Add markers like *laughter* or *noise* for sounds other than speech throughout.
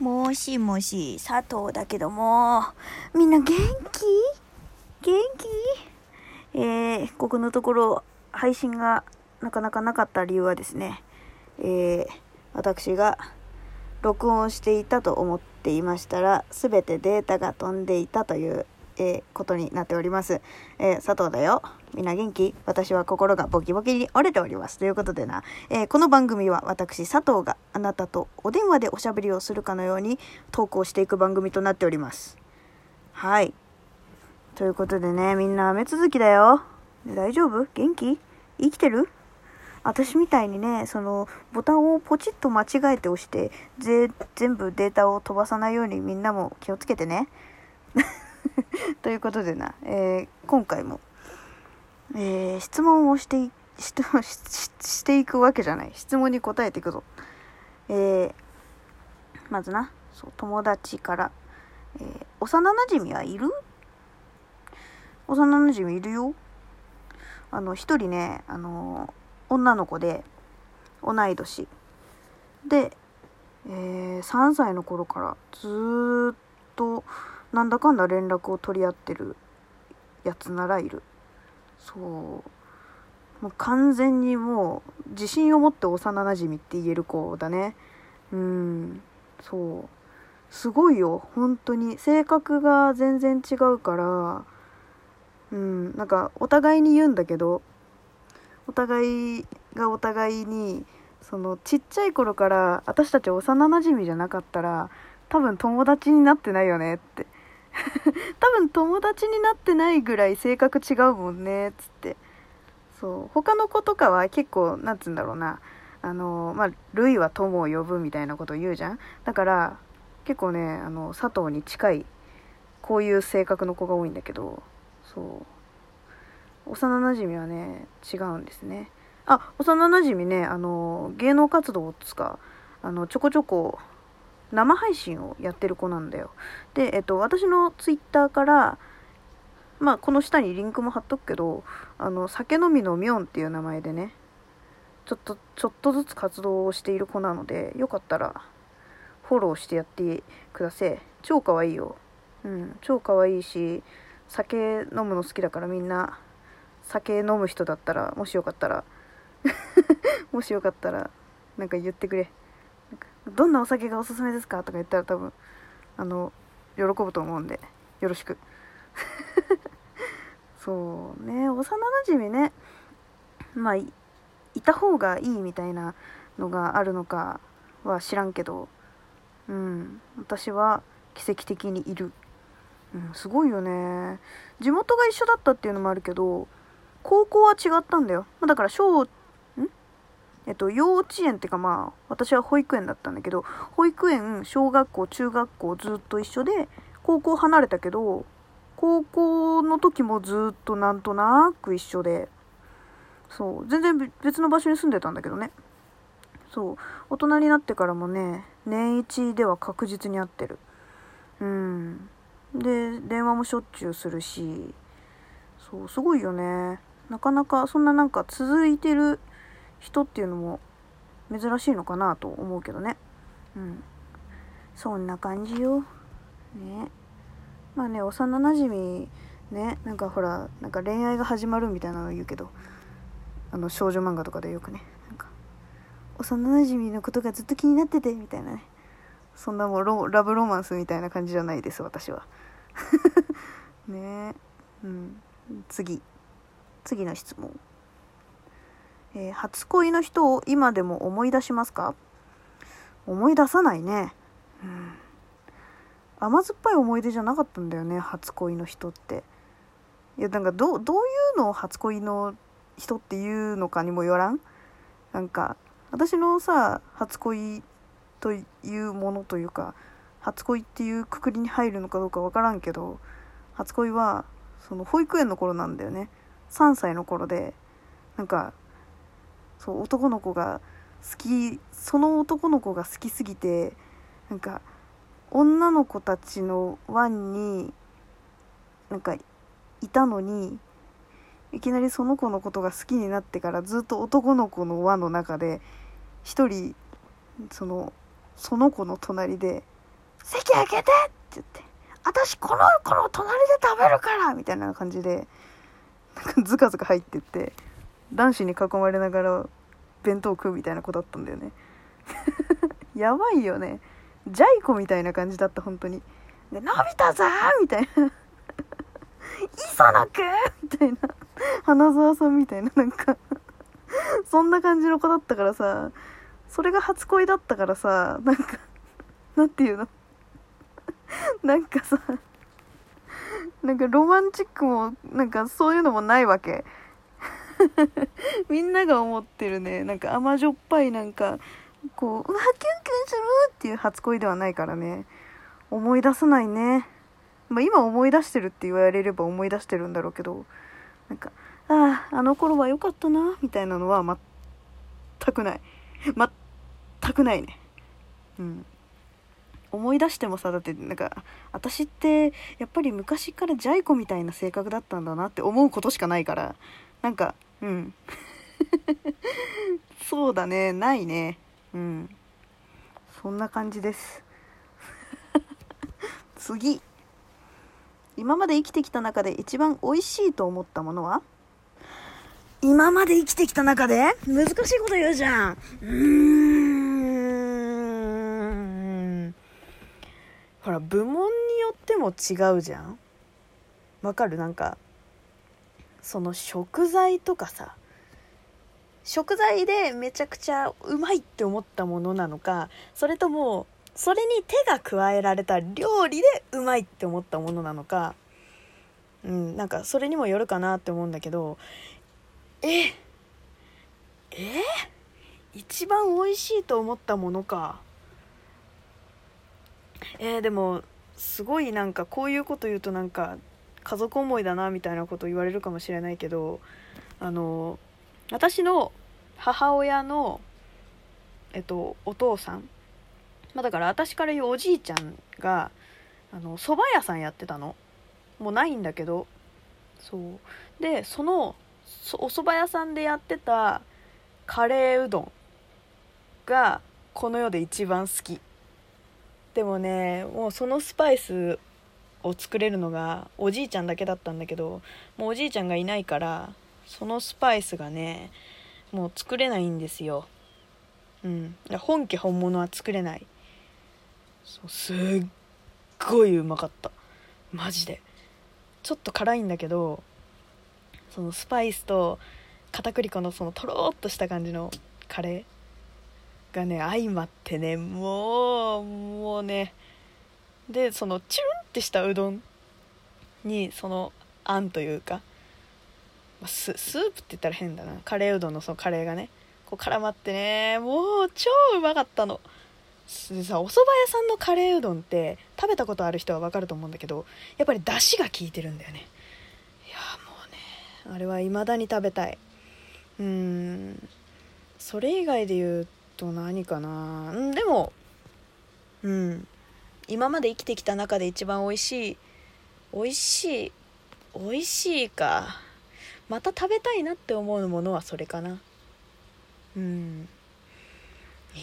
もしもし、佐藤だけども、みんな元気？元気？えー、ここのところ、配信がなかなかなかった理由はですね、えー、私が録音していたと思っていましたら、すべてデータが飛んでいたというえー、ことになっております。えー、佐藤だよ。みんな元気私は心がボキボキに折れております。ということでな、えー、この番組は私、佐藤があなたとお電話でおしゃべりをするかのように投稿していく番組となっております。はい。ということでね、みんな雨続きだよ。大丈夫？元気？生きてる？私みたいにね、その、ボタンをポチッと間違えて押して、全部データを飛ばさないようにみんなも気をつけてね。*laughs* ということでな、えー、今回も、えー、質問をしていしてしていくわけじゃない。質問に答えていくぞ、えー、まずな。そう友達から、えー、幼なじみはいる？幼なじみいるよ。あの一人ねあの女の子で同い年。で、えー、3歳の頃からずっとなんだかんだ連絡を取り合ってるやつならいる。そう。もう完全にもう自信を持って幼なじみって言える子だね。うん。そう。すごいよ。本当に性格が全然違うから。うん。なんかお互いに言うんだけどお互いがお互いにそのちっちゃい頃から私たち幼なじみじゃなかったら多分友達になってないよねって *laughs* 多分友達になってないぐらい性格違うもんねっつって。そう。他の子とかは結構なんつうんだろうな。あのまあルイは友を呼ぶみたいなこと言うじゃん。だから結構ねあの佐藤に近いこういう性格の子が多いんだけどそう。幼なじみはね違うんですね。あ幼なじみねあの芸能活動っつかあのちょこちょこ生配信をやってる子なんだよ。で、えっと、私のツイッターから、まあ、この下にリンクも貼っとくけど、あの、酒飲みのミョンっていう名前でね、ちょっと、ちょっとずつ活動をしている子なので、よかったら、フォローしてやってください。超可愛いいよ。うん、超可愛いし、酒飲むの好きだからみんな、酒飲む人だったら、もしよかったら *laughs* もしよかったら、なんか言ってくれ。どんなお酒がおすすめですか？とか言ったら多分あの喜ぶと思うんでよろしく。*laughs* そうね幼なじみね。まあいた方がいいみたいなのがあるのかは知らんけどうん私は奇跡的にいる、うん、すごいよね。地元が一緒だったっていうのもあるけど高校は違ったんだよ。だから小えっと、幼稚園っていうかまあ、私は保育園だったんだけど、保育園、小学校、中学校ずっと一緒で、高校離れたけど、高校の時もずっとなんとなく一緒で、そう、全然別の場所に住んでたんだけどね。そう、大人になってからもね、年一では確実に会ってる。うん。で、電話もしょっちゅうするし、そう、すごいよね。なかなか、そんななんか続いてる人っていうのも珍しいのかなと思うけどね。うん。そんな感じよ。ね。まあね幼なじみねなんかほらなんか恋愛が始まるみたいなの言うけどあの少女漫画とかでよくね。なんか幼なじみのことがずっと気になっててみたいなね。そんなもうラブロマンスみたいな感じじゃないです私は。*laughs* ね。えうん。次。次の質問。えー、初恋の人を今でも思い出しますか？思い出さないね。うん。甘酸っぱい思い出じゃなかったんだよね、初恋の人って。いや、なんかど、どういうのを初恋の人っていうのかにもよらん？なんか、私のさ、初恋というものというか、初恋っていうくくりに入るのかどうかわからんけど、初恋は、その保育園の頃なんだよね。3歳の頃で、なんか、そう男の子が好きその男の子が好きすぎてなんか女の子たちの湾になんかいたのにいきなりその子のことが好きになってからずっと男の子の輪の中で一人そのその子の隣で席開けて！って言って私この子の隣で食べるから！みたいな感じでなんかズカズカ入ってって。男子に囲まれながら弁当食うみたいな子だったんだよね。*laughs* やばいよね。ジャイ子みたいな感じだった本当に。で伸びたぞみたいな。磯野くんみたいな。花澤さんみたいななんか。そんな感じの子だったからさ。それが初恋だったからさ。なんかなんていうの。なんかさ。なんかロマンチックもなんかそういうのもないわけ。みんなが思ってるね。なんか甘じょっぱいなんかこううわキュンキュンするっていう初恋ではないからね。思い出さないね。まあ、今思い出してるって言われれば思い出してるんだろうけどなんかあああの頃は良かったなみたいなのは全くない。全くないね。うん。思い出してもさだってなんか私ってやっぱり昔からジャイ子みたいな性格だったんだなって思うことしかないからなんかうん。*laughs* そうだね。ないね。うん。そんな感じです。*laughs* 次。今まで生きてきた中で一番美味しいと思ったものは？今まで生きてきた中で？難しいこと言うじゃん。うーん。ほら、部門によっても違うじゃん。わかる？なんか、その食材とかさ、食材でめちゃくちゃうまいって思ったものなのか、それとも、それに手が加えられた料理でうまいって思ったものなのか、うん、なんかそれにもよるかなって思うんだけどええ一番美味しいと思ったものか。えー、でもすごいなんかこういうこと言うとなんか家族思いだなみたいなこと言われるかもしれないけどあの私の母親のえっとお父さんまあだから私から言うおじいちゃんがあの蕎麦屋さんやってたの。もうないんだけどそう。でそのお蕎麦屋さんでやってたカレーうどんがこの世で一番好き。でもねもうそのスパイスを作れるのがおじいちゃんだけだったんだけどもうおじいちゃんがいないからそのスパイスがねもう作れないんですよ。うん。本家本物は作れない。そうすっごいうまかった。マジで。ちょっと辛いんだけどそのスパイスと片栗粉のそのとろっとした感じのカレーがね相まってねもうもうね。でそのチュルンってしたうどんにそのあんというかススープって言ったら変だな。カレーうどんのそのカレーがねこう絡まってねもう超うまかったの。でさお蕎麦屋さんのカレーうどんって食べたことある人は分かると思うんだけどやっぱり出汁が効いてるんだよね。いやもうねあれは未だに食べたい。うーんそれ以外で言うと何かな。でもうん。今まで生きてきた中で一番美味しい美味しい美味しいか。また食べたいなって思うものはそれかな。うん。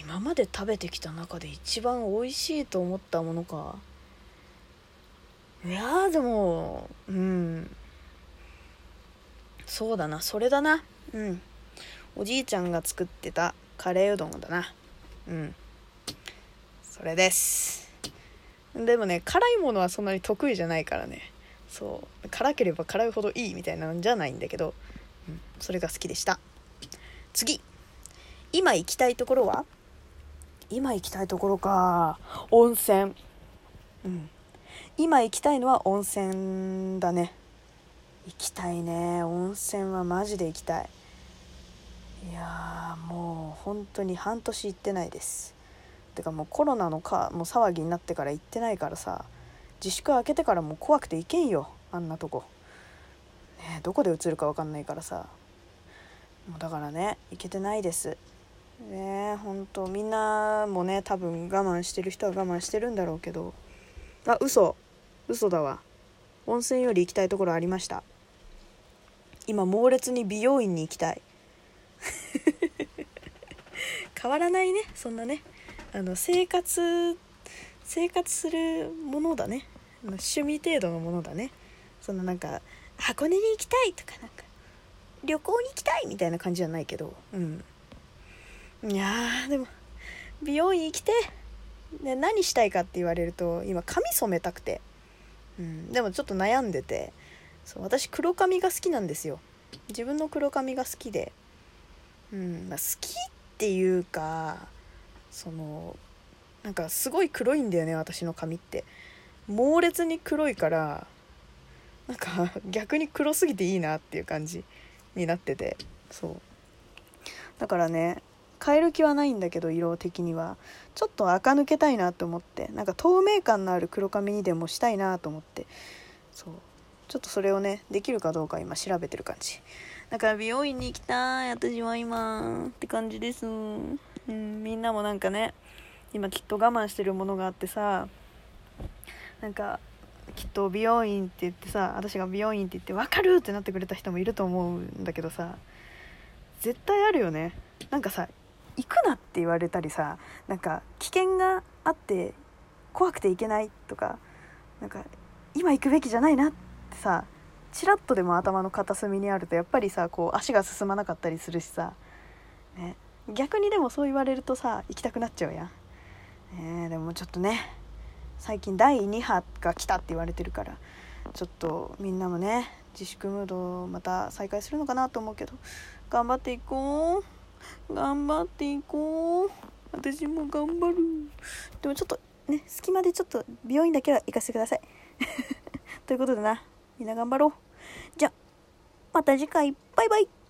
今まで食べてきた中で一番美味しいと思ったものか。いやでもうん。そうだな。それだな。うん。おじいちゃんが作ってたカレーうどんだな。うん。それです。でもね辛いものはそんなに得意じゃないからね。そう。辛ければ辛いほどいいみたいなんじゃないんだけど、うん、それが好きでした。次。今行きたいところは？今行きたいところか。温泉。うん。今行きたいのは温泉だね。行きたいね。温泉はマジで行きたい。いやもう本当に半年行ってないです。てかもうコロナのかもう騒ぎになってから行ってないからさ自粛開けてからもう怖くて行けんよあんなとこ。ねどこで映るか分かんないからさ。もうだからね行けてないです。ね本当みんなもね多分我慢してる人は我慢してるんだろうけど。あ嘘。嘘だわ。温泉より行きたいところありました。今猛烈に美容院に行きたい。*laughs* 変わらないねそんなね。あの生活生活するものだね。趣味程度のものだね。そのなんか箱根に行きたいとかなんか旅行に行きたいみたいな感じじゃないけど。うん。いやーでも美容院行きてで何したいかって言われると今髪染めたくて、うん、でもちょっと悩んでて。そう私黒髪が好きなんですよ。自分の黒髪が好きで、うん。まあ、好きっていうかそのなんかすごい黒いんだよね私の髪って。猛烈に黒いからなんか *laughs* 逆に黒すぎていいなっていう感じになってて。そう。だからね変える気はないんだけど色的には。ちょっと垢抜けたいなと思って。なんか透明感のある黒髪にでもしたいなと思って。そう。ちょっとそれをねできるかどうか今調べてる感じ。だから美容院に行きたい私は今。って感じです。うんみんなもなんかね今きっと我慢してるものがあってさなんかきっと美容院って言ってさ私が美容院って言って分かるってなってくれた人もいると思うんだけどさ絶対あるよね。なんかさ行くなって言われたりさなんか危険があって怖くて行けないとかなんか今行くべきじゃないなってさちらっとでも頭の片隅にあるとやっぱりさこう足が進まなかったりするしさ、ね、逆にでもそう言われるとさ行きたくなっちゃうやん、えー、でもちょっとね最近第2波が来たって言われてるからちょっとみんなもね自粛ムードまた再開するのかなと思うけど頑張っていこう。頑張っていこう。私も頑張る。でもちょっとね隙間でちょっと美容院だけは行かせてください。*laughs* ということでなみんな頑張ろう。じゃまた次回。バイバイ。